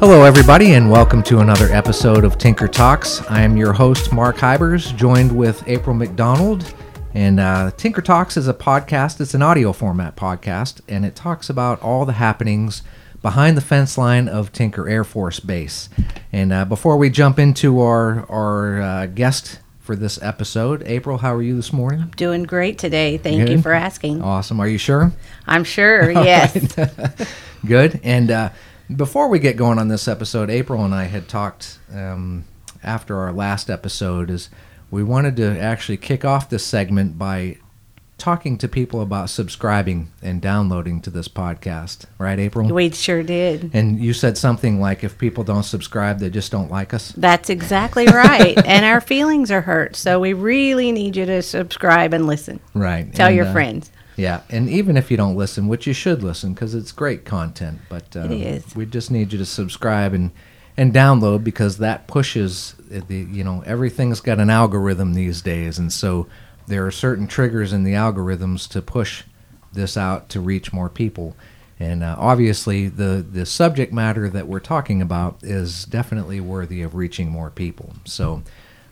Hello, everybody, and welcome to another episode of Tinker Talks. I am your host, Mark Hybers, joined with April McDonald. And uh, Tinker Talks is a podcast, it's an audio format podcast, and it talks about all the happenings behind the fence line of Tinker Air Force Base. And uh, before we jump into our, our uh, guest for this episode, April, how are you this morning? I'm doing great today. Thank you for asking. Awesome. Are you sure? I'm sure, yes. Good. And uh, before we get going on this episode, April and I had talked um, after our last episode. Is we wanted to actually kick off this segment by talking to people about subscribing and downloading to this podcast. Right, April? We sure did. And you said something like, if people don't subscribe, they just don't like us. That's exactly right. and our feelings are hurt. So we really need you to subscribe and listen. Right. Tell And, your uh, friends. Yeah, and even if you don't listen, which you should listen because it's great content, but uh, It is. we just need you to subscribe and and download because that pushes uh, the you know everything's got an algorithm these days, and so there are certain triggers in the algorithms to push this out to reach more people. And uh, obviously, the the subject matter that we're talking about is definitely worthy of reaching more people. So,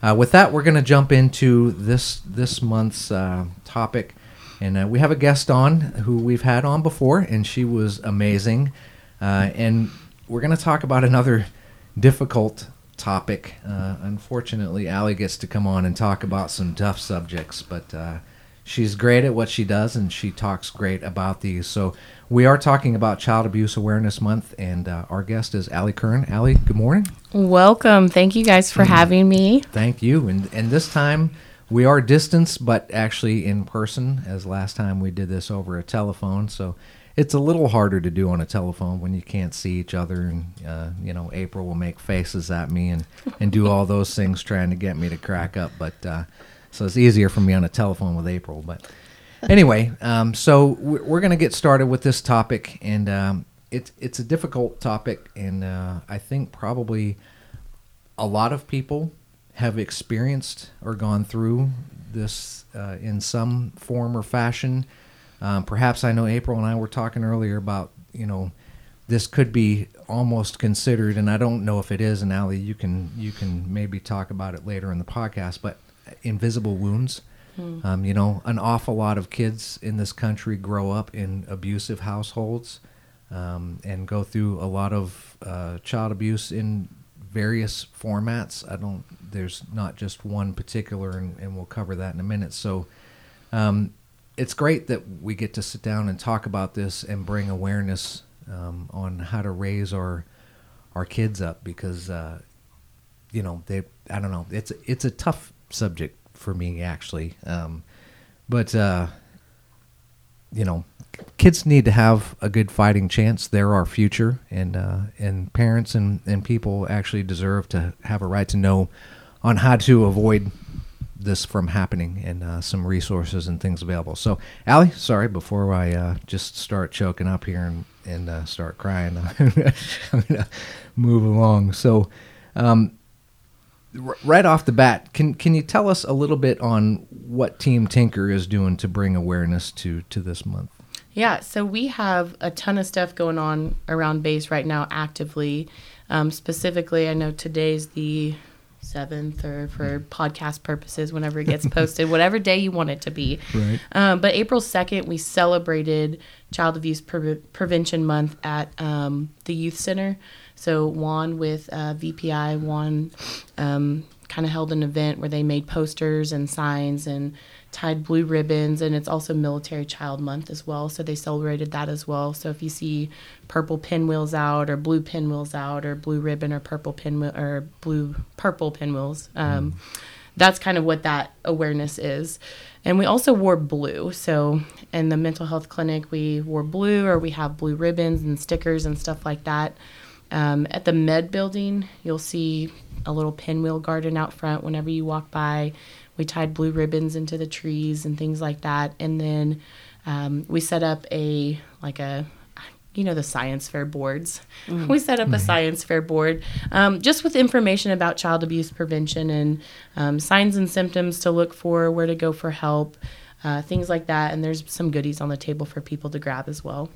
uh, with that, we're going to jump into this this month's uh, topic. And uh, we have a guest on who we've had on before, and she was amazing. Uh, and we're going to talk about another difficult topic. Uh, unfortunately, Ali gets to come on and talk about some tough subjects, but uh, she's great at what she does, and she talks great about these. So we are talking about Child Abuse Awareness Month, and uh, our guest is Ali Kern. Ali, good morning. Welcome. Thank you guys for having me. Thank you. And and this time we are distanced, but actually in person, as last time we did this over a telephone. So it's a little harder to do on a telephone when you can't see each other. And uh, you know, April will make faces at me and and do all those things trying to get me to crack up. But uh, so it's easier for me on a telephone with April. But anyway, um, so we're, going to get started with this topic, and um, it's it's a difficult topic, and uh, I think probably a lot of people have experienced or gone through this uh, in some form or fashion. Um, perhaps I know April and I were talking earlier about you know this could be almost considered, and I don't know if it is. And Ali, you can you can maybe talk about it later in the podcast, but invisible wounds. Um, you know, an awful lot of kids in this country grow up in abusive households um, and go through a lot of uh, child abuse in various formats. I don't. There's not just one particular, and, and we'll cover that in a minute. So, um, it's great that we get to sit down and talk about this and bring awareness um, on how to raise our our kids up because uh, you know they. I don't know. It's it's a tough subject for me actually, um, but uh, you know kids need to have a good fighting chance. They're our future, and uh, and parents and, and people actually deserve to have a right to know on how to avoid this from happening and uh, some resources and things available. So, Ali, sorry, before I uh, just start choking up here and and uh, start crying, I'm gonna move along. So. Um, Right off the bat, can can you tell us a little bit on what Team Tinker is doing to bring awareness to to this month? Yeah, so we have a ton of stuff going on around base right now actively. Um, specifically, I know today's the seventh, or for podcast purposes, whenever it gets posted, whatever day you want it to be. Right. Um, but April 2nd, we celebrated Child Abuse Pre- Prevention Month at um, the Youth Center. So Juan with uh, VPI, Juan um, kind of held an event where they made posters and signs and tied blue ribbons. And it's also Military Child Month as well. So they celebrated that as well. So if you see purple pinwheels out or blue pinwheels out or blue ribbon or purple pinwheel or blue purple pinwheels, um, that's kind of what that awareness is. And we also wore blue. So in the mental health clinic, we wore blue or we have blue ribbons and stickers and stuff like that. Um, at the med building, you'll see a little pinwheel garden out front whenever you walk by. We tied blue ribbons into the trees and things like that. And then um, we set up a, like a, you know the science fair boards. We set up a science fair board um, just with information about child abuse prevention and um, signs and symptoms to look for, where to go for help, uh, things like that. And there's some goodies on the table for people to grab as well.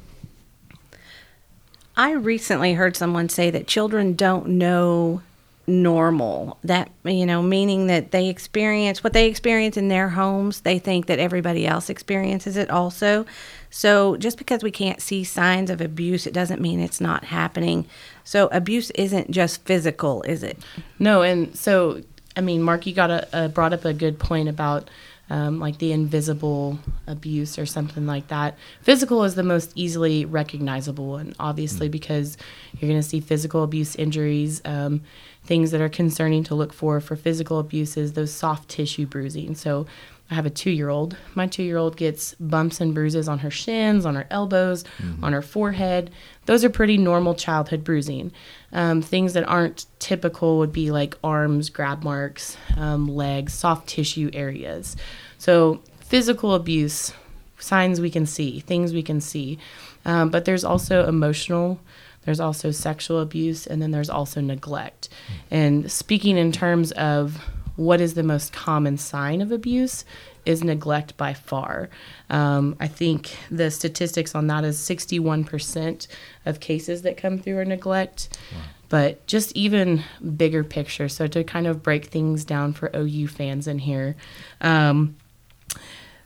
I recently heard someone say that children don't know normal. That, you know, meaning that they experience what they experience in their homes, they think that everybody else experiences it also. So just because we can't see signs of abuse, it doesn't mean it's not happening. So abuse isn't just physical, is it? No, and so I mean, Mark, you got a, uh, brought up a good point about um, like the invisible abuse or something like that. Physical is the most easily recognizable, and obviously mm. because you're going to see physical abuse injuries, um, things that are concerning to look for for physical abuse is those soft tissue bruising. So I have a two year old. My two year old gets bumps and bruises on her shins, on her elbows, mm-hmm. on her forehead. Those are pretty normal childhood bruising. Um, things that aren't typical would be like arms, grab marks, um, legs, soft tissue areas. So, physical abuse, signs we can see, things we can see. Um, but there's also emotional, there's also sexual abuse, and then there's also neglect. Mm-hmm. And speaking in terms of what is the most common sign of abuse is neglect by far. Um, I think the statistics on that is 61% of cases that come through are neglect. Wow. But just even bigger picture. So to kind of break things down for OU fans in here, um,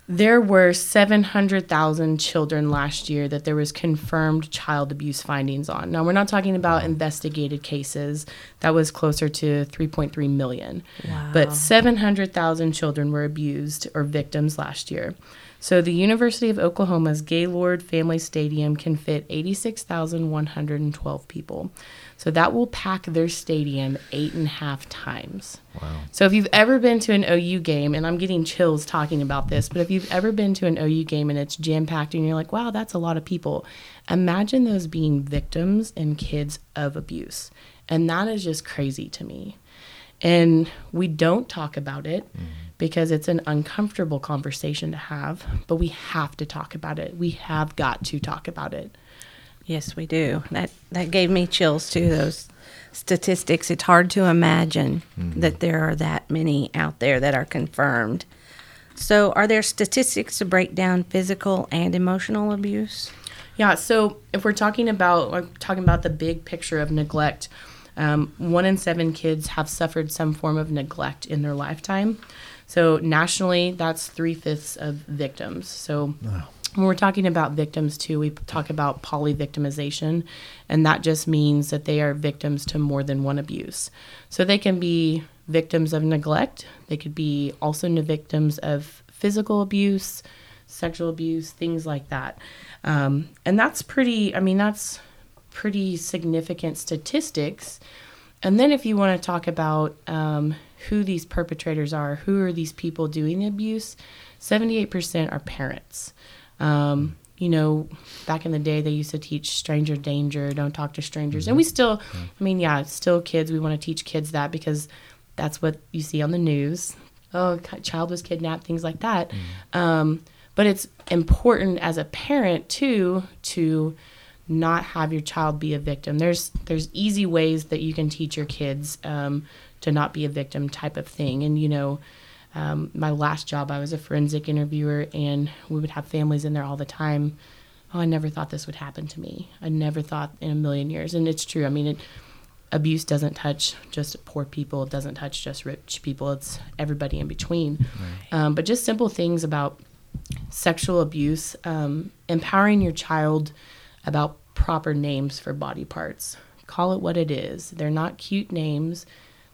there were 700,000 children last year that there was confirmed child abuse findings on. Now, we're not talking about investigated cases. That was closer to 3.3 million. Wow. But 700,000 children were abused or victims last year. So the University of Oklahoma's Gaylord Family Stadium can fit 86,112 people. So that will pack their stadium eight and a half times. Wow. So if you've ever been to an OU game, and I'm getting chills talking about this, but if you've ever been to an OU game and it's jam packed and you're like, wow, that's a lot of people, imagine those being victims and kids of abuse. And that is just crazy to me. And we don't talk about it. Mm-hmm because it's an uncomfortable conversation to have, but we have to talk about it. We have got to talk about it. Yes, we do. That that gave me chills too. Those statistics. It's hard to imagine mm-hmm. that there are that many out there that are confirmed. So, are there statistics to break down physical and emotional abuse? Yeah. So, if we're talking about we're talking about the big picture of neglect, um, one in seven kids have suffered some form of neglect in their lifetime. So nationally, that's three fifths of victims. So wow. When we're talking about victims too, we talk about polyvictimization, and that just means that they are victims to more than one abuse. So they can be victims of neglect. They could be also victims of physical abuse, sexual abuse, things like that. Um, and that's pretty. I mean, that's pretty significant statistics. And then if you want to talk about um, who these perpetrators are, who are these people doing the abuse, 78% are parents. Um, you know, back in the day, they used to teach stranger danger, don't talk to strangers. Mm-hmm. And we still, I mean, yeah, still kids, we want to teach kids that because that's what you see on the news. Oh, child was kidnapped, things like that. Mm-hmm. Um, but it's important as a parent, too, to not have your child be a victim. There's there's easy ways that you can teach your kids um, to not be a victim type of thing. And, you know, um, my last job, I was a forensic interviewer, and we would have families in there all the time. Oh, I never thought this would happen to me. I never thought in a million years. And it's true. I mean, it, abuse doesn't touch just poor people, it doesn't touch just rich people, it's everybody in between. Right. Um, but just simple things about sexual abuse, um, empowering your child about proper names for body parts. Call it what it is. They're not cute names.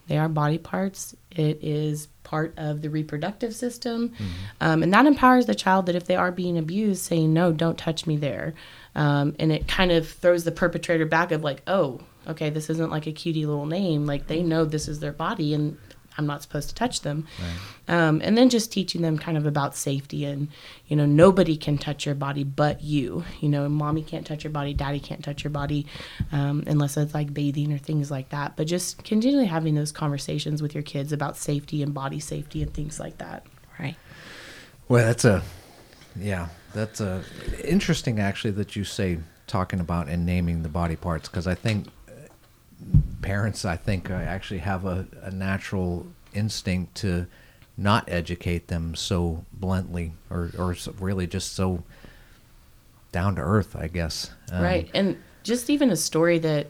They are body parts. It is part of the reproductive system. Mm-hmm. Um, and that empowers the child that if they are being abused, saying, no, don't touch me there. Um, and it kind of throws the perpetrator back of like, oh, okay, this isn't like a cutie little name. Like they know this is their body and I'm not supposed to touch them. Right. Um, and then just teaching them kind of about safety and, you know, nobody can touch your body but you. You know, mommy can't touch your body, daddy can't touch your body um, unless it's like bathing or things like that. But just continually having those conversations with your kids about safety and body safety and things like that. Right. Well, that's a, yeah, that's a interesting actually that you say talking about and naming the body parts because I think parents, I think, uh, actually have a, a natural instinct to not educate them so bluntly or, or really just so down to earth, I guess. Um, right. And just even a story that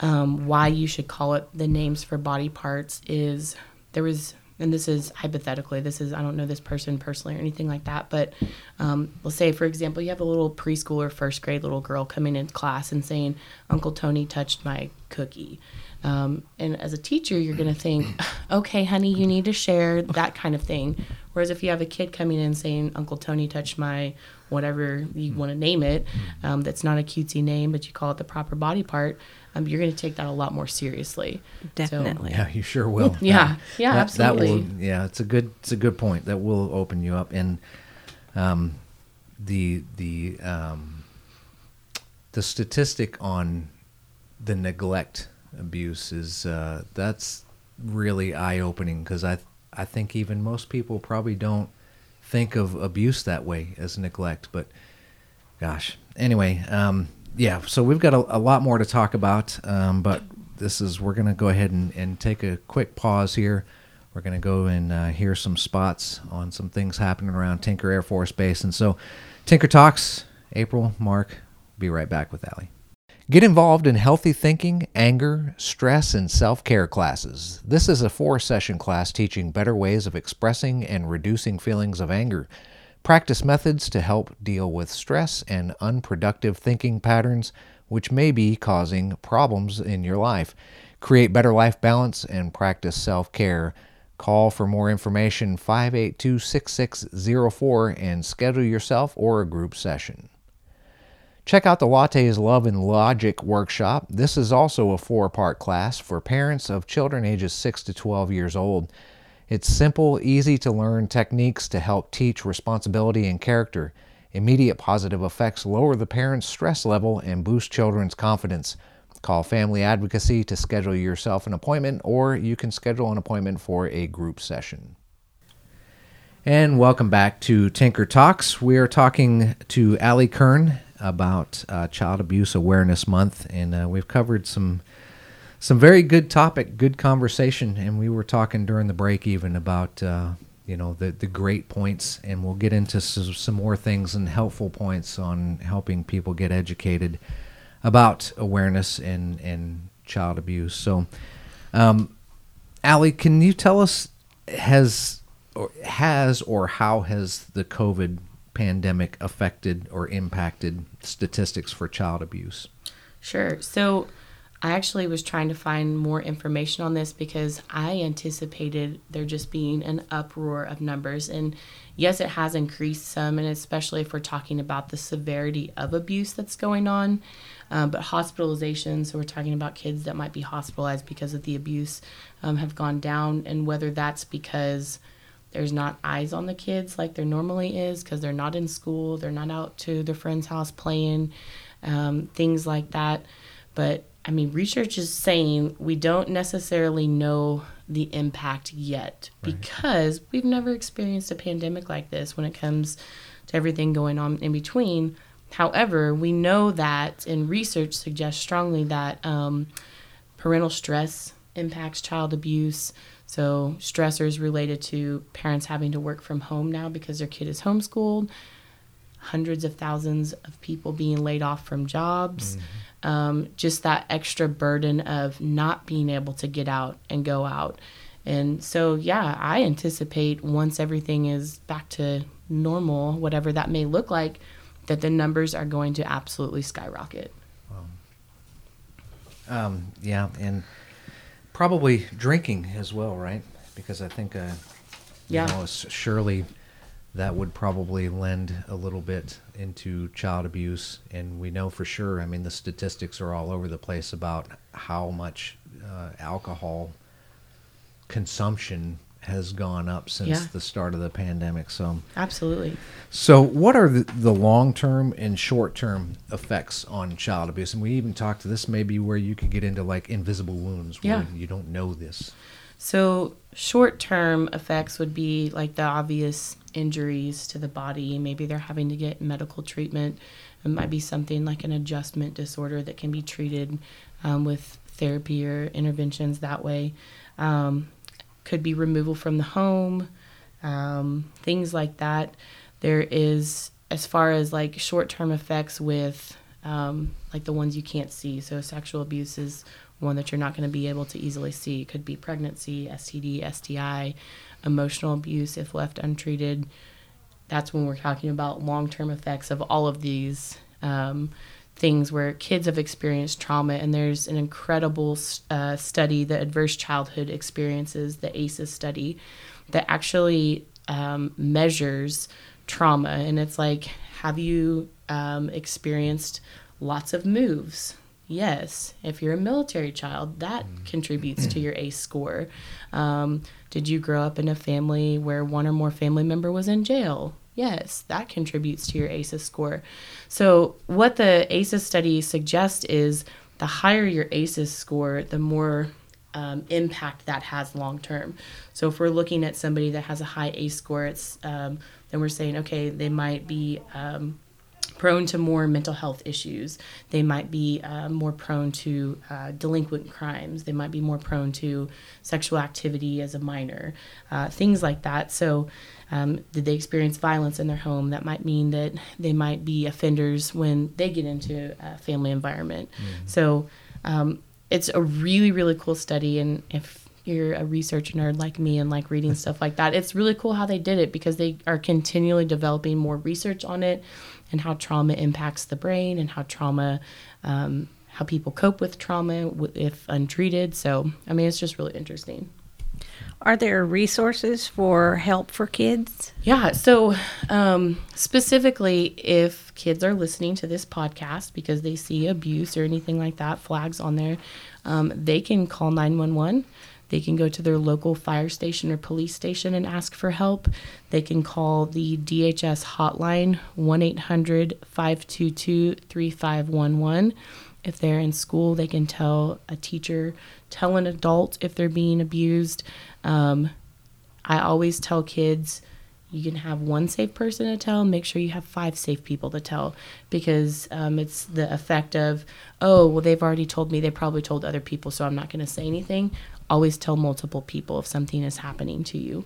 um, why you should call it the names for body parts is there was and this is hypothetically this is i don't know this person personally or anything like that but um, let's say for example you have a little preschool or first grade little girl coming in class and saying uncle tony touched my cookie um, and as a teacher you're going to think okay honey you need to share that kind of thing whereas if you have a kid coming in saying uncle tony touched my whatever you want to name it um, that's not a cutesy name but you call it the proper body part um, you're going to take that a lot more seriously. Definitely. So, yeah, you sure will. yeah, yeah, that, absolutely. That will, yeah, it's a good, it's a good point. That will open you up, and um, the the um, the statistic on the neglect abuse is uh, that's really eye opening because I I think even most people probably don't think of abuse that way as neglect, but gosh, anyway. Um, yeah, so we've got a, a, lot more to talk about, um, but this is we're to go ahead and, and, take a quick pause here. We're to go and uh, hear some spots on some things happening around Tinker Air Force Base. And so, Tinker Talks, April, Mark, be right back with Ali. Get involved in healthy thinking, anger, stress, and self care classes. This is a four session class teaching better ways of expressing and reducing feelings of anger. Practice methods to help deal with stress and unproductive thinking patterns which may be causing problems in your life. Create better life balance and practice self care. Call for more information 582 6604 and schedule yourself or a group session. Check out the Lattes Love and Logic workshop. This is also a four part class for parents of children ages 6 to 12 years old. It's simple, easy to learn techniques to help teach responsibility and character. Immediate positive effects lower the parent's stress level and boost children's confidence. Call Family Advocacy to schedule yourself an appointment, or you can schedule an appointment for a group session. And welcome back to Tinker Talks. We are talking to Ali Kern about uh, Child Abuse Awareness Month, and uh, we've covered some some very good topic, good conversation, and we were talking during the break even about uh, you know the the great points, and we'll get into some, some more things and helpful points on helping people get educated about awareness and and child abuse. So, um, Ali, can you tell us has or has or how has the COVID pandemic affected or impacted statistics for child abuse? Sure. So I actually was trying to find more information on this because I anticipated there just being an uproar of numbers. And yes, it has increased some, and especially if we're talking about the severity of abuse that's going on. Um, but hospitalizations, so we're talking about kids that might be hospitalized because of the abuse, um, have gone down. And whether that's because there's not eyes on the kids like there normally is, because they're not in school, they're not out to their friend's house playing, um, things like that. But I mean, research is saying we don't necessarily know the impact yet right. because we've never experienced a pandemic like this when it comes to everything going on in between. However, we know that, and research suggests strongly that um, parental stress impacts child abuse. So, stressors related to parents having to work from home now because their kid is homeschooled, hundreds of thousands of people being laid off from jobs. Mm-hmm um, just that extra burden of not being able to get out and go out. And so, yeah, I anticipate once everything is back to normal, whatever that may look like, that the numbers are going to absolutely skyrocket. Um, yeah, and probably drinking as well, right? Because I think, uh, yeah, know, surely that would probably lend a little bit into child abuse. And we know for sure, I mean, the statistics are all over the place about how much uh, alcohol consumption has gone up since yeah. the start of the pandemic. So absolutely. So, what are the, the long term and short term effects on child abuse? And we even talked to this maybe where you could get into like invisible wounds where yeah. you don't know this. So, short term effects would be like the obvious injuries to the body. Maybe they're having to get medical treatment. It might be something like an adjustment disorder that can be treated um, with therapy or interventions that way. Um, could be removal from the home, um, things like that. There is, as far as like short term effects with um, like the ones you can't see. So sexual abuse is one that you're not going to be able to easily see. It could be pregnancy, STD, STI, emotional abuse if left untreated. That's when we're talking about long term effects of all of these um, things where kids have experienced trauma. And there's an incredible uh, study, the Adverse Childhood Experiences, the ACEs study, that actually um, measures trauma. And it's like, have you um, experienced lots of moves? Yes. If you're a military child, that mm. contributes to your ACE score. Um, did you grow up in a family where one or more family member was in jail? Yes, that contributes to your ACEs score. So, what the ACEs study suggests is the higher your ACEs score, the more um, impact that has long term. So, if we're looking at somebody that has a high ACE score, it's um, then we're saying, okay, they might be um, prone to more mental health issues. They might be uh, more prone to uh, delinquent crimes. They might be more prone to sexual activity as a minor, uh, things like that. So, um, did they experience violence in their home? That might mean that they might be offenders when they get into a family environment. Mm-hmm. So, um, it's a really, really cool study. And if you're a research nerd like me and like reading stuff like that, it's really cool how they did it because they are continually developing more research on it and how trauma impacts the brain and how trauma, um, how people cope with trauma if untreated. So, I mean, it's just really interesting. Are there resources for help for kids? Yeah. So, um, specifically, if kids are listening to this podcast because they see abuse or anything like that, flags on there, um, they can call 911. They can go to their local fire station or police station and ask for help. They can call the DHS hotline 1 800 522 3511. If they're in school, they can tell a teacher, tell an adult if they're being abused. Um, I always tell kids you can have one safe person to tell make sure you have five safe people to tell because um, it's the effect of oh well they've already told me they probably told other people so i'm not going to say anything always tell multiple people if something is happening to you.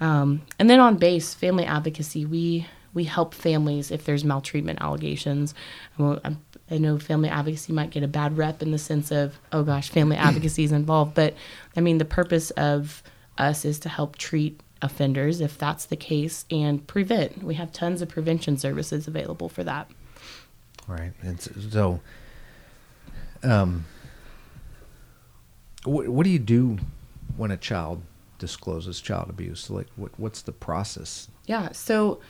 Um, and then on base, family advocacy, we we help families if there's maltreatment allegations. I know family advocacy might get a bad rep in the sense of, oh gosh, family advocacy is involved. But I mean, the purpose of us is to help treat offenders if that's the case and prevent. We have tons of prevention services available for that. Right. And so, um, what, what do you do when a child discloses child abuse? Like, what, what's the process? Yeah. So,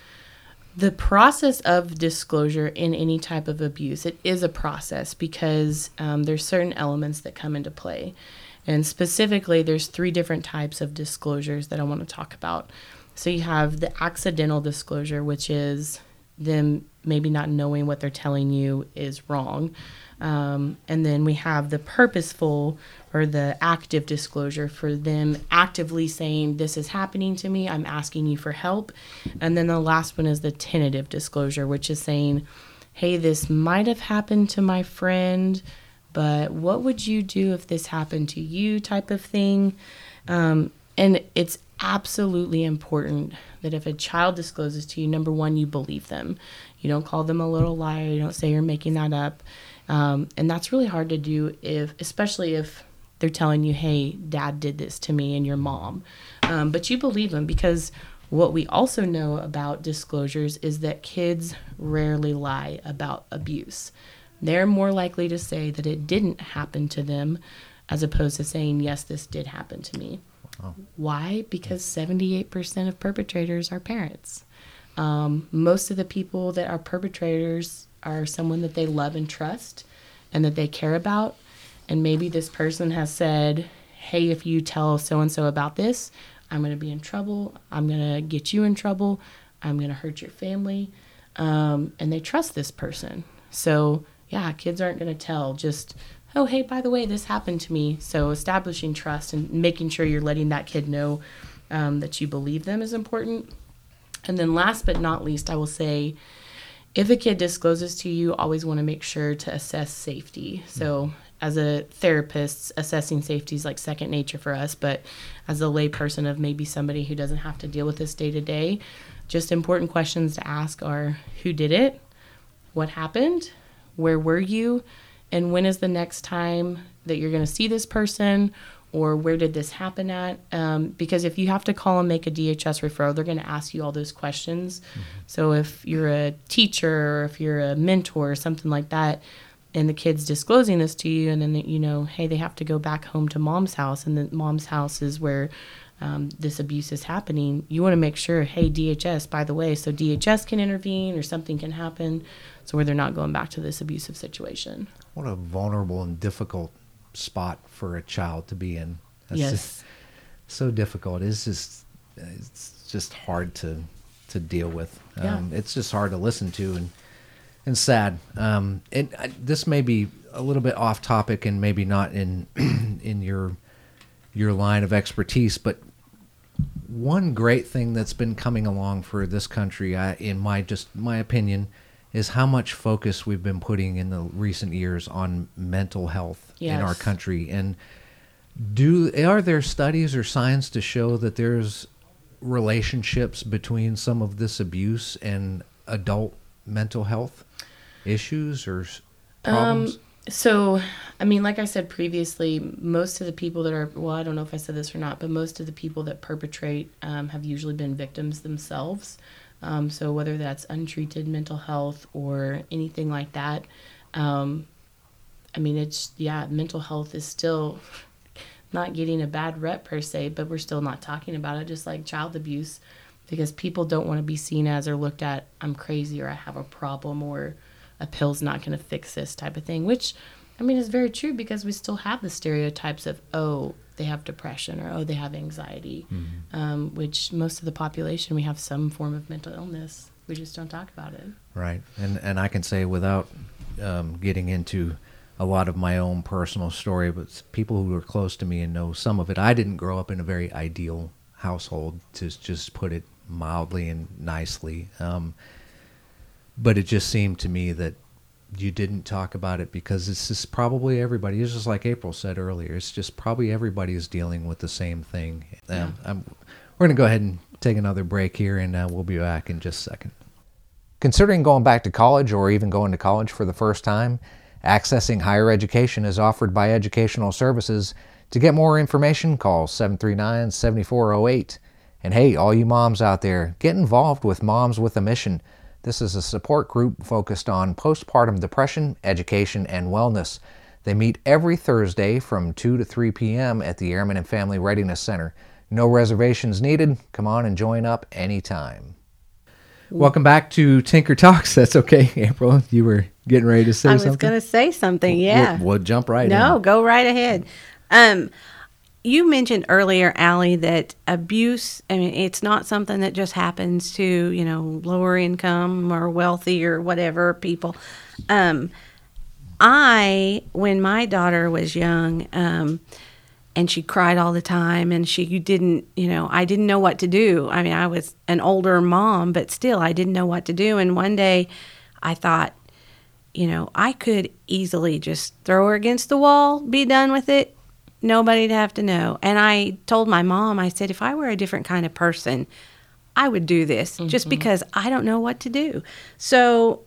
the process of disclosure in any type of abuse it is a process because um, there's certain elements that come into play. And specifically there's three different types of disclosures that i want to talk about. So you have the accidental disclosure which is them maybe not knowing what they're telling you is wrong um, and then we have the purposeful or the active disclosure for them actively saying, This is happening to me, I'm asking you for help. And then the last one is the tentative disclosure, which is saying, Hey, this might have happened to my friend, but what would you do if this happened to you, type of thing. Um, and it's absolutely important that if a child discloses to you, number one, you believe them. You don't call them a little liar, you don't say you're making that up. Um, and that's really hard to do if, especially if they're telling you, hey, dad did this to me and your mom. Um, but you believe them because what we also know about disclosures is that kids rarely lie about abuse. They're more likely to say that it didn't happen to them as opposed to saying, yes, this did happen to me. Why? Because 78% of perpetrators are parents. Um, most of the people that are perpetrators are someone that they love and trust and that they care about and maybe this person has said, hey, if you tell so and so about this, I'm going to be in trouble. I'm going to get you in trouble. I'm going to hurt your family. Um, and they trust this person. So, yeah, kids aren't going to tell just, oh, hey, by the way, this happened to me. So, establishing trust and making sure you're letting that kid know um, that you believe them is important. And then, last but not least, I will say, if a kid discloses to you, always want to make sure to assess safety. Hmm. So, as a therapist, assessing safety is like second nature for us. But as a layperson of maybe somebody who doesn't have to deal with this day to day, just important questions to ask are who did it? What happened? where were you and when is the next time that you're going to see this person or where did this happen at? Um, because if you have to call and make a dhs referral they're going to ask you all those questions. Mm-hmm. so if you're a teacher or if you're a mentor or something like that and the kid's disclosing this to you and then you know hey they have to go back home to mom's house and then mom's house is where um, this abuse is happening you want to make sure hey dhs by the way so dhs can intervene or something can happen so where they're not going back to this abusive situation. What a vulnerable and difficult spot for a child to be in. That's yes. so difficult. It's just it's just hard to to deal with. Yeah. Um, it's just hard to listen to and and sad. Um, and uh, this may be a little bit off topic and maybe not in in your your line of expertise, but one great thing that's been coming along for this country, I, in my just my opinion, is how much focus we've been putting in the recent years on mental health yes. in our country. And do are there studies or science to show that there's relationships between some of this abuse and adult mental health? issues or problems? Um, so, I mean, like I said previously, most of the people that are, well, I don't know if I said this or not, but most of the people that perpetrate um, have usually been victims themselves. Um, so, whether that's untreated mental health or anything like that, um, I mean, it's, yeah, mental health is still not getting a bad rep per se, but we're still not talking about it, just like child abuse, because people don't want to be seen as or looked at, I'm crazy or I have a problem or, a pill's not going to fix this type of thing, which I mean is very true because we still have the stereotypes of oh they have depression or oh they have anxiety, mm-hmm. um, which most of the population we have some form of mental illness. We just don't talk about it. Right, and and I can say without um, getting into a lot of my own personal story, but people who are close to me and know some of it. I didn't grow up in a very ideal household, to just put it mildly and nicely. Um, but it just seemed to me that you didn't talk about it because it's just probably everybody. It's just like April said earlier. It's just probably everybody is dealing with the same thing. Um, yeah. we're going to go ahead and take another break here, and uh, we'll be back in just a second. Considering going back to college or even going to college for the first time, accessing higher education is offered by Educational Services. To get more information, call 739 7408. And hey, all you moms out there, get involved with Moms with a Mission. This is a support group focused on postpartum depression, education, and wellness. They meet every Thursday from 2 to 3 p.m. at the Airmen and Family Readiness Center. No reservations needed. Come on and join up anytime. Welcome back to Tinker Talks. That's okay, April. You were getting ready to say something. I was going to say something. Yeah. We'll, we'll jump right no, in. No, go right ahead. Um, you mentioned earlier, Ali, that abuse, I mean, it's not something that just happens to, you know, lower income or wealthy or whatever people. Um, I, when my daughter was young, um, and she cried all the time and she didn't, you know, I didn't know what to do. I mean, I was an older mom, but still I didn't know what to do. And one day I thought, you know, I could easily just throw her against the wall, be done with it, nobody'd have to know. And I told my mom, I said, if I were a different kind of person, I would do this mm-hmm. just because I don't know what to do. So,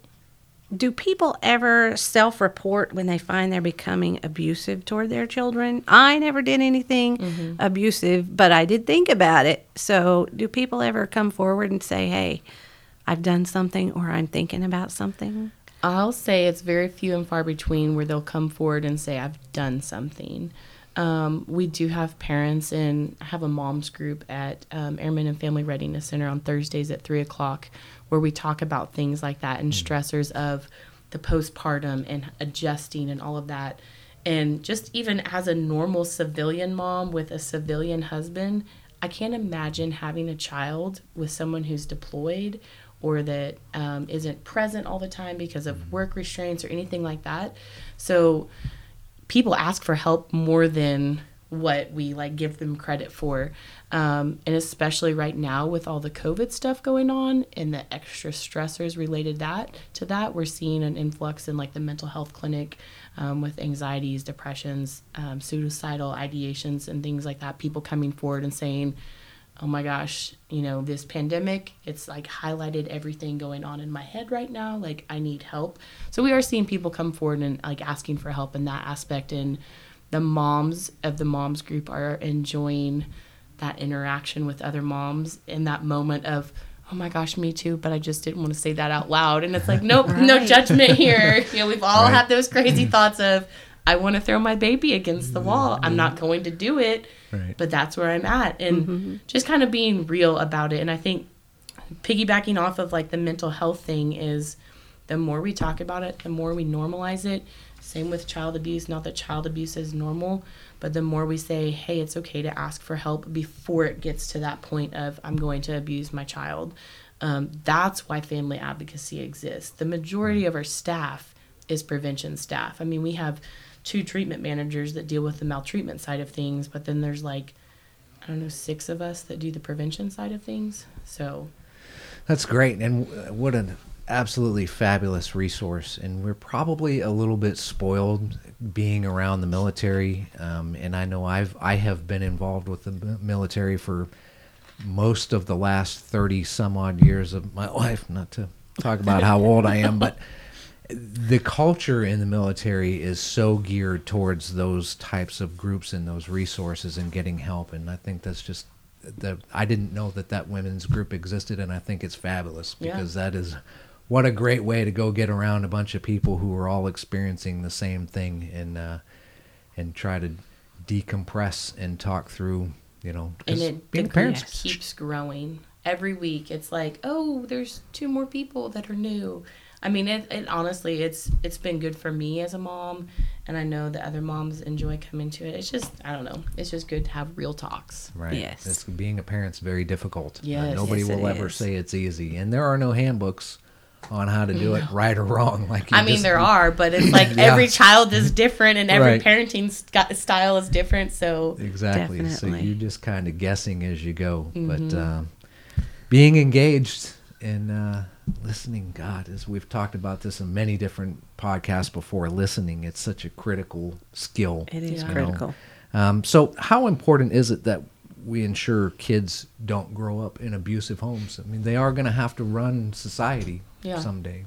do people ever self report when they find they're becoming abusive toward their children? I never did anything mm-hmm. abusive, but I did think about it. So, do people ever come forward and say, hey, I've done something or I'm thinking about something? I'll say it's very few and far between where they'll come forward and say, I've done something. Um, we do have parents and have a moms group at um, Airmen and Family Readiness Center on Thursdays at three o'clock, where we talk about things like that and mm. stressors of the postpartum and adjusting and all of that. And just even as a normal civilian mom with a civilian husband, I can't imagine having a child with someone who's deployed or that um, not present all the time because of mm. work restraints or anything like that. So people ask for help more than what we like give them credit for um, and especially right now with all the covid stuff going on and the extra stressors related that to that we're seeing an influx in like the mental health clinic um, with anxieties depressions um, suicidal ideations and things like that people coming forward and saying oh my gosh, you know, this pandemic, it's like highlighted everything going on in my head right now. Like, I need help. So, we are seeing people come forward and like asking for help in that aspect. And the moms of the moms group are enjoying that interaction with other moms in that moment of, oh my gosh, me too, but I just didn't want to say that out loud. And it's like, nope, no judgment here. You know, we've all Right. had those crazy mm-hmm. thoughts of, I want to throw my baby against the wall. I'm mm-hmm. not going to do it, Right. but that's where I'm at. And mm-hmm. just kind of being real about it. And I think piggybacking off of like the mental health thing is the more we talk about it, the more we normalize it. Same with child abuse. Not that child abuse is normal, but the more we say, hey, it's okay to ask for help before it gets to that point of, I'm going to abuse my child. Um, that's why family advocacy exists. The majority of our staff is prevention staff. I mean, we have two treatment managers that deal with the maltreatment side of things, but then there's like, I don't know, six of us that do the prevention side of things. So, That's great, and what an absolutely fabulous resource. And we're probably a little bit spoiled being around the military. Um, and I know I've I have been involved with the military for most of the last thirty some odd years of my life. Not to talk about how old I am, but the culture in the military is so geared towards those types of groups and those resources and getting help and i think that's just the i didn't know that that women's group existed and i think it's fabulous Yeah. because that is what a great way to go get around a bunch of people who are all experiencing the same thing and uh, and try to decompress and talk through you know and it being a the parent group keeps growing every week. It's like, oh, there's two more people that are new. I mean, it, it honestly, it's it's been good for me as a mom, and I know that other moms enjoy coming to it. It's just, I don't know, it's just good to have real talks. Right. Yes. It's, being a parent's very difficult. Uh, Yes. nobody Yes, will ever is. say it's easy, and there are no handbooks on how to do it right or wrong. Like I mean, just- there are, but it's like Yeah. every child is different, and every Right. parenting st- style is different. So exactly. So you're just kind of guessing as you go, but Mm-hmm. um, being engaged and uh, listening, God, as we've talked about this in many different podcasts before, listening it's such a critical skill. It is Yeah. you know. critical. Um, so, how important is it that we ensure kids don't grow up in abusive homes? I mean, they are going to have to run society Yeah. someday.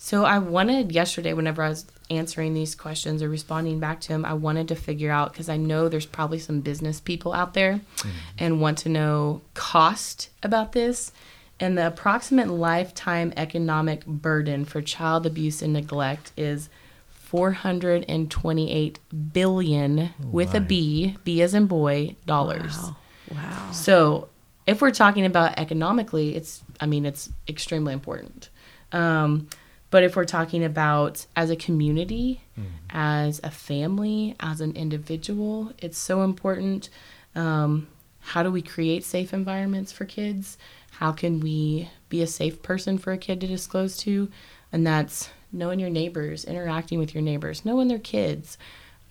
So I wanted yesterday, whenever I was answering these questions or responding back to them, I wanted to figure out because I know there's probably some business people out there mm-hmm. and want to know cost about this. And the approximate lifetime economic burden for child abuse and neglect is 428 billion oh with a my. B, B as in boy, dollars. Wow. Wow. So, if we're talking about economically, it's I mean it's extremely important. Um, but if we're talking about as a community, as a family, as an individual, it's so important. Um, how do we create safe environments for kids? How can we be a safe person for a kid to disclose to? And that's knowing your neighbors, interacting with your neighbors, knowing their kids,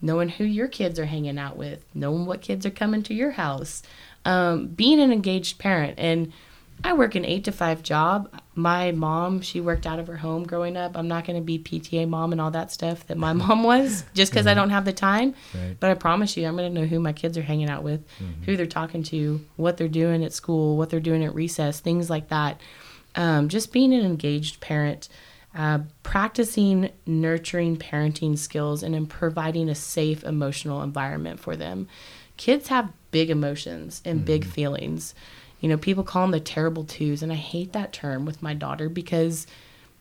knowing who your kids are hanging out with, knowing what kids are coming to your house, um, being an engaged parent. And I work an eight to five job. My mom, she worked out of her home growing up. I'm not going to be PTA mom and all that stuff that my mom was just because I don't have the time. Right. But I promise you, I'm going to know who my kids are hanging out with, who they're talking to, what they're doing at school, what they're doing at recess, things like that. Um, just being an engaged parent, uh, practicing nurturing parenting skills, and in providing a safe emotional environment for them. Kids have big emotions and big feelings. You know, people call them the terrible twos, and I hate that term with my daughter because,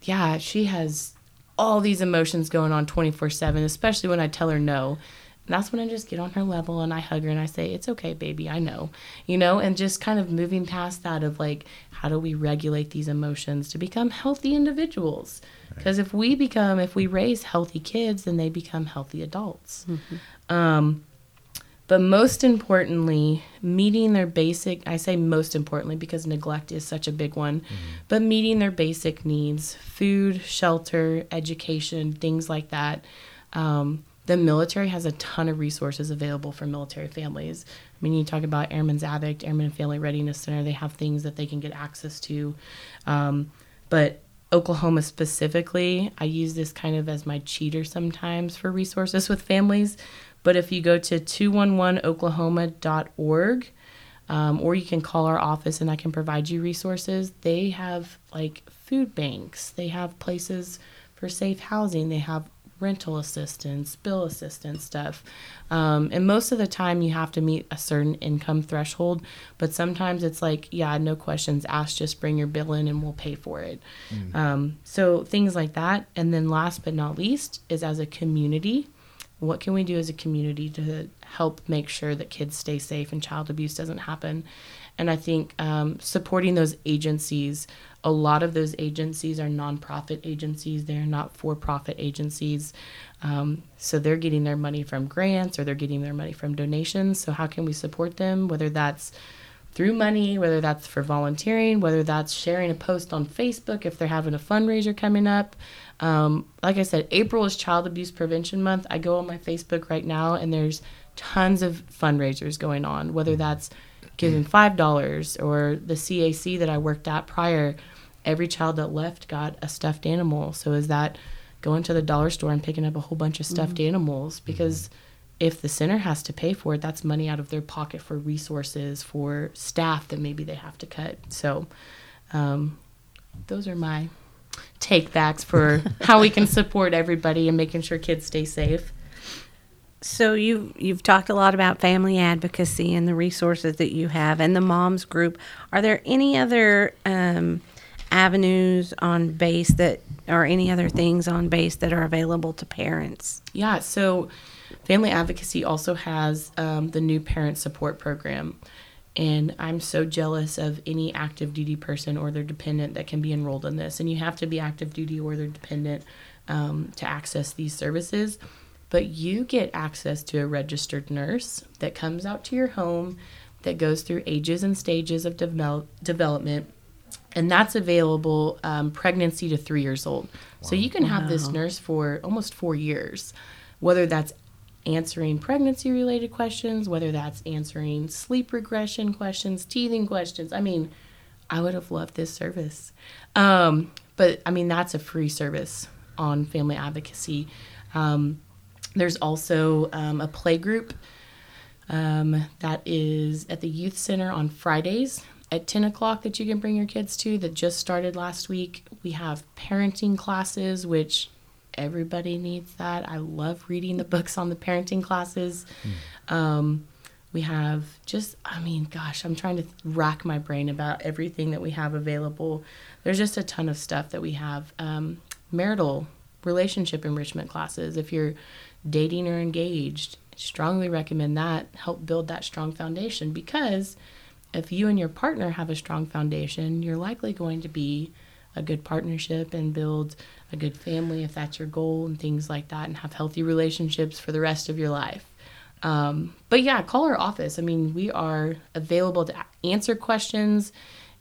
yeah, she has all these emotions going on 24 7, especially when I tell her no. And that's when I just get on her level and I hug her and I say, It's okay, baby, I know. You know, and just kind of moving past that of like, how do we regulate these emotions to become healthy individuals? Because if we become, if we raise healthy kids, then they become healthy adults. Um, but most importantly, meeting their basic, I say most importantly because neglect is such a big one, but meeting their basic needs food, shelter, education, things like that. Um, the military has a ton of resources available for military families. I mean, you talk about Airman's Addict, Airman Family Readiness Center, they have things that they can get access to. Um, but Oklahoma specifically, I use this kind of as my cheater sometimes for resources with families. But if you go to 211oklahoma.org, um, or you can call our office and I can provide you resources. They have like food banks, they have places for safe housing, they have rental assistance, bill assistance stuff. Um, and most of the time, you have to meet a certain income threshold, but sometimes it's like, yeah, no questions asked, just bring your bill in and we'll pay for it. Mm. Um, so things like that. And then last but not least is as a community, what can we do as a community to help make sure that kids stay safe and child abuse doesn't happen? And I think um, supporting those agencies, a lot of those agencies are nonprofit agencies, they're not for profit agencies. Um, so they're getting their money from grants or they're getting their money from donations. So, how can we support them? Whether that's through money, whether that's for volunteering, whether that's sharing a post on Facebook if they're having a fundraiser coming up. Um, like I said, April is Child Abuse Prevention Month. I go on my Facebook right now and there's tons of fundraisers going on, whether mm-hmm. that's giving $5 or the CAC that I worked at prior. Every child that left got a stuffed animal. So is that going to the dollar store and picking up a whole bunch of stuffed mm-hmm. animals? Because mm-hmm if the center has to pay for it, that's money out of their pocket for resources, for staff that maybe they have to cut. So, um, those are my takebacks for how we can support everybody and making sure kids stay safe. So you you've talked a lot about family advocacy and the resources that you have and the moms group. Are there any other um, avenues on base that or any other things on base that are available to parents? Yeah, so Family Advocacy also has um, the new parent support program. And I'm so jealous of any active duty person or their dependent that can be enrolled in this. And you have to be active duty or their dependent um, to access these services. But you get access to a registered nurse that comes out to your home, that goes through ages and stages of devel- development. And that's available um, pregnancy to three years old. Wow. So you can have wow. this nurse for almost four years, whether that's answering pregnancy related questions, whether that's answering sleep regression questions, teething questions. I mean, I would have loved this service. Um, but I mean, that's a free service on family advocacy. Um, there's also um, a play group um, that is at the youth center on Fridays at 10 o'clock that you can bring your kids to that just started last week. We have parenting classes, which everybody needs that. I love reading the books on the parenting classes. Mm. Um, we have just, I mean, gosh, I'm trying to rack my brain about everything that we have available. There's just a ton of stuff that we have. Um, marital relationship enrichment classes. If you're dating or engaged, strongly recommend that. Help build that strong foundation because if you and your partner have a strong foundation, you're likely going to be a good partnership and build a good family if that's your goal and things like that and have healthy relationships for the rest of your life. Um, but yeah, call our office. I mean, we are available to answer questions.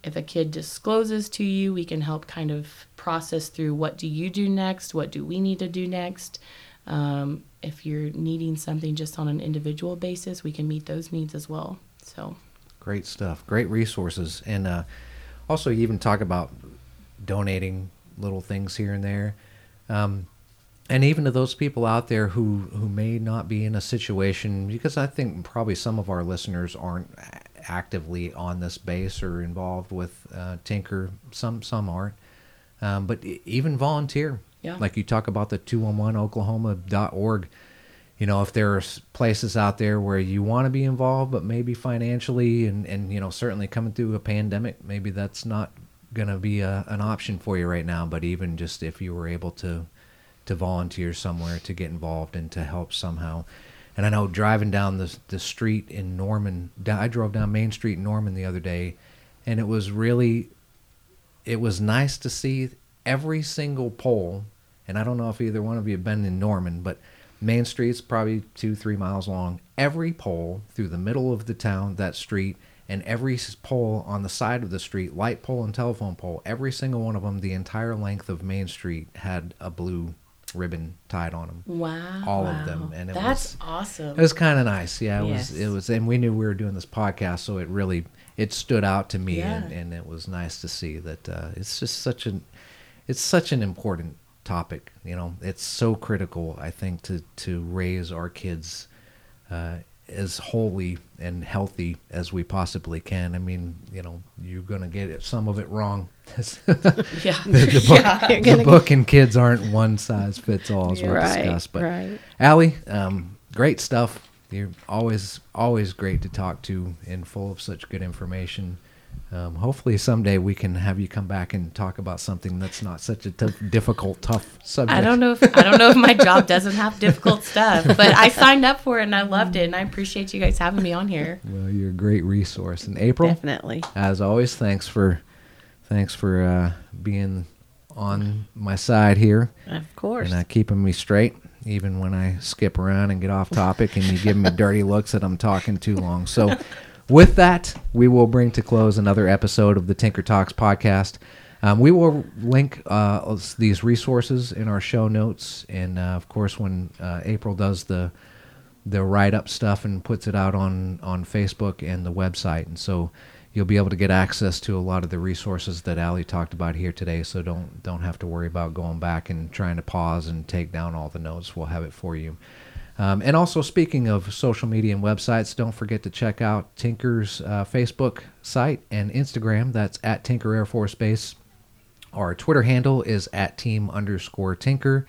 If a kid discloses to you, we can help kind of process through what do you do next? What do we need to do next? Um, if you're needing something just on an individual basis, we can meet those needs as well. So great stuff, great resources, and uh, also you even talk about donating little things here and there. Um, and even to those people out there who, who may not be in a situation, because I think probably some of our listeners aren't actively on this base or involved with uh, Tinker. Some some aren't, um, but even volunteer. Yeah. Like you talk about the 211oklahoma.org. You know, if there are places out there where you want to be involved, but maybe financially and, and you know, certainly coming through a pandemic, maybe that's not going to be a, an option for you right now. But even just if you were able to to volunteer somewhere to get involved and to help somehow. And I know driving down the the street in Norman, I drove down Main Street in Norman the other day, and it was really, it was nice to see every single pole. And I don't know if either one of you have been in Norman, but Main Street's probably two, three miles long. Every pole through the middle of the town, that street, and every pole on the side of the street, light pole and telephone pole, every single one of them, the entire length of Main Street had a blue ribbon tied on them. Wow! All of them, and it that's was, awesome. It was kind of nice. Yeah, it yes. was. It was, and we knew we were doing this podcast, so it really it stood out to me, yeah. and, and it was nice to see that uh, it's just such an it's such an important topic. You know, it's so critical. I think to to raise our kids. Uh, as holy and healthy as we possibly can. I mean, you know, you're going to get it, some of it wrong. Yeah. the book, Yeah. The gonna- book and kids aren't one size fits all, as we'll Right, discuss. But right. Ali, um, great stuff. You're always always great to talk to and full of such good information. Um, hopefully someday we can have you come back and talk about something that's not such a difficult, tough subject. I don't know if I don't know if my job doesn't have difficult stuff, but I signed up for it and I loved it, and I appreciate you guys having me on here. Well, you're a great resource. And April, Definitely. as always, thanks for thanks for uh, being on my side here Of course. and uh, keeping me straight, even when I skip around and get off topic, and you give me dirty looks that I'm talking too long. So, with that, we will bring to close another episode of the Tinker Talks podcast. Um, we will link uh, these resources in our show notes, and uh, of course, when uh, April does the the write up stuff and puts it out on on Facebook and the website, and so you'll be able to get access to a lot of the resources that Ali talked about here today. So don't don't have to worry about going back and trying to pause and take down all the notes. We'll have it for you. Um, and also, speaking of social media and websites, don't forget to check out Tinker's uh, Facebook site and Instagram. That's at Tinker Air Force Base. Our Twitter handle is at team underscore tinker.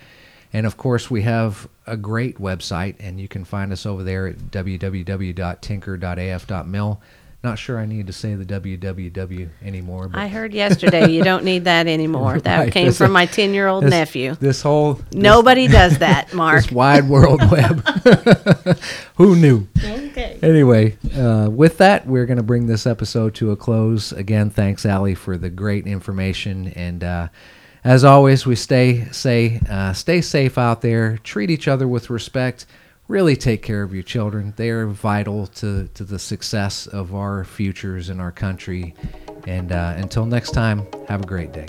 And of course, we have a great website, and you can find us over there at www.tinker.af.mil. Not sure I need to say the www anymore. But I heard yesterday you don't need that anymore. That came This- from my 10 year old nephew. This whole this- Nobody does that, Mark. this wide world web. Who knew? Okay. Anyway, uh, with that, we're going to bring this episode to a close. Again, thanks, Ali, for the great information. And uh, as always, we stay say uh, stay safe out there. Treat each other with respect. Really take care of your children. They are vital to, to the success of our futures in our country. And uh, until next time, have a great day.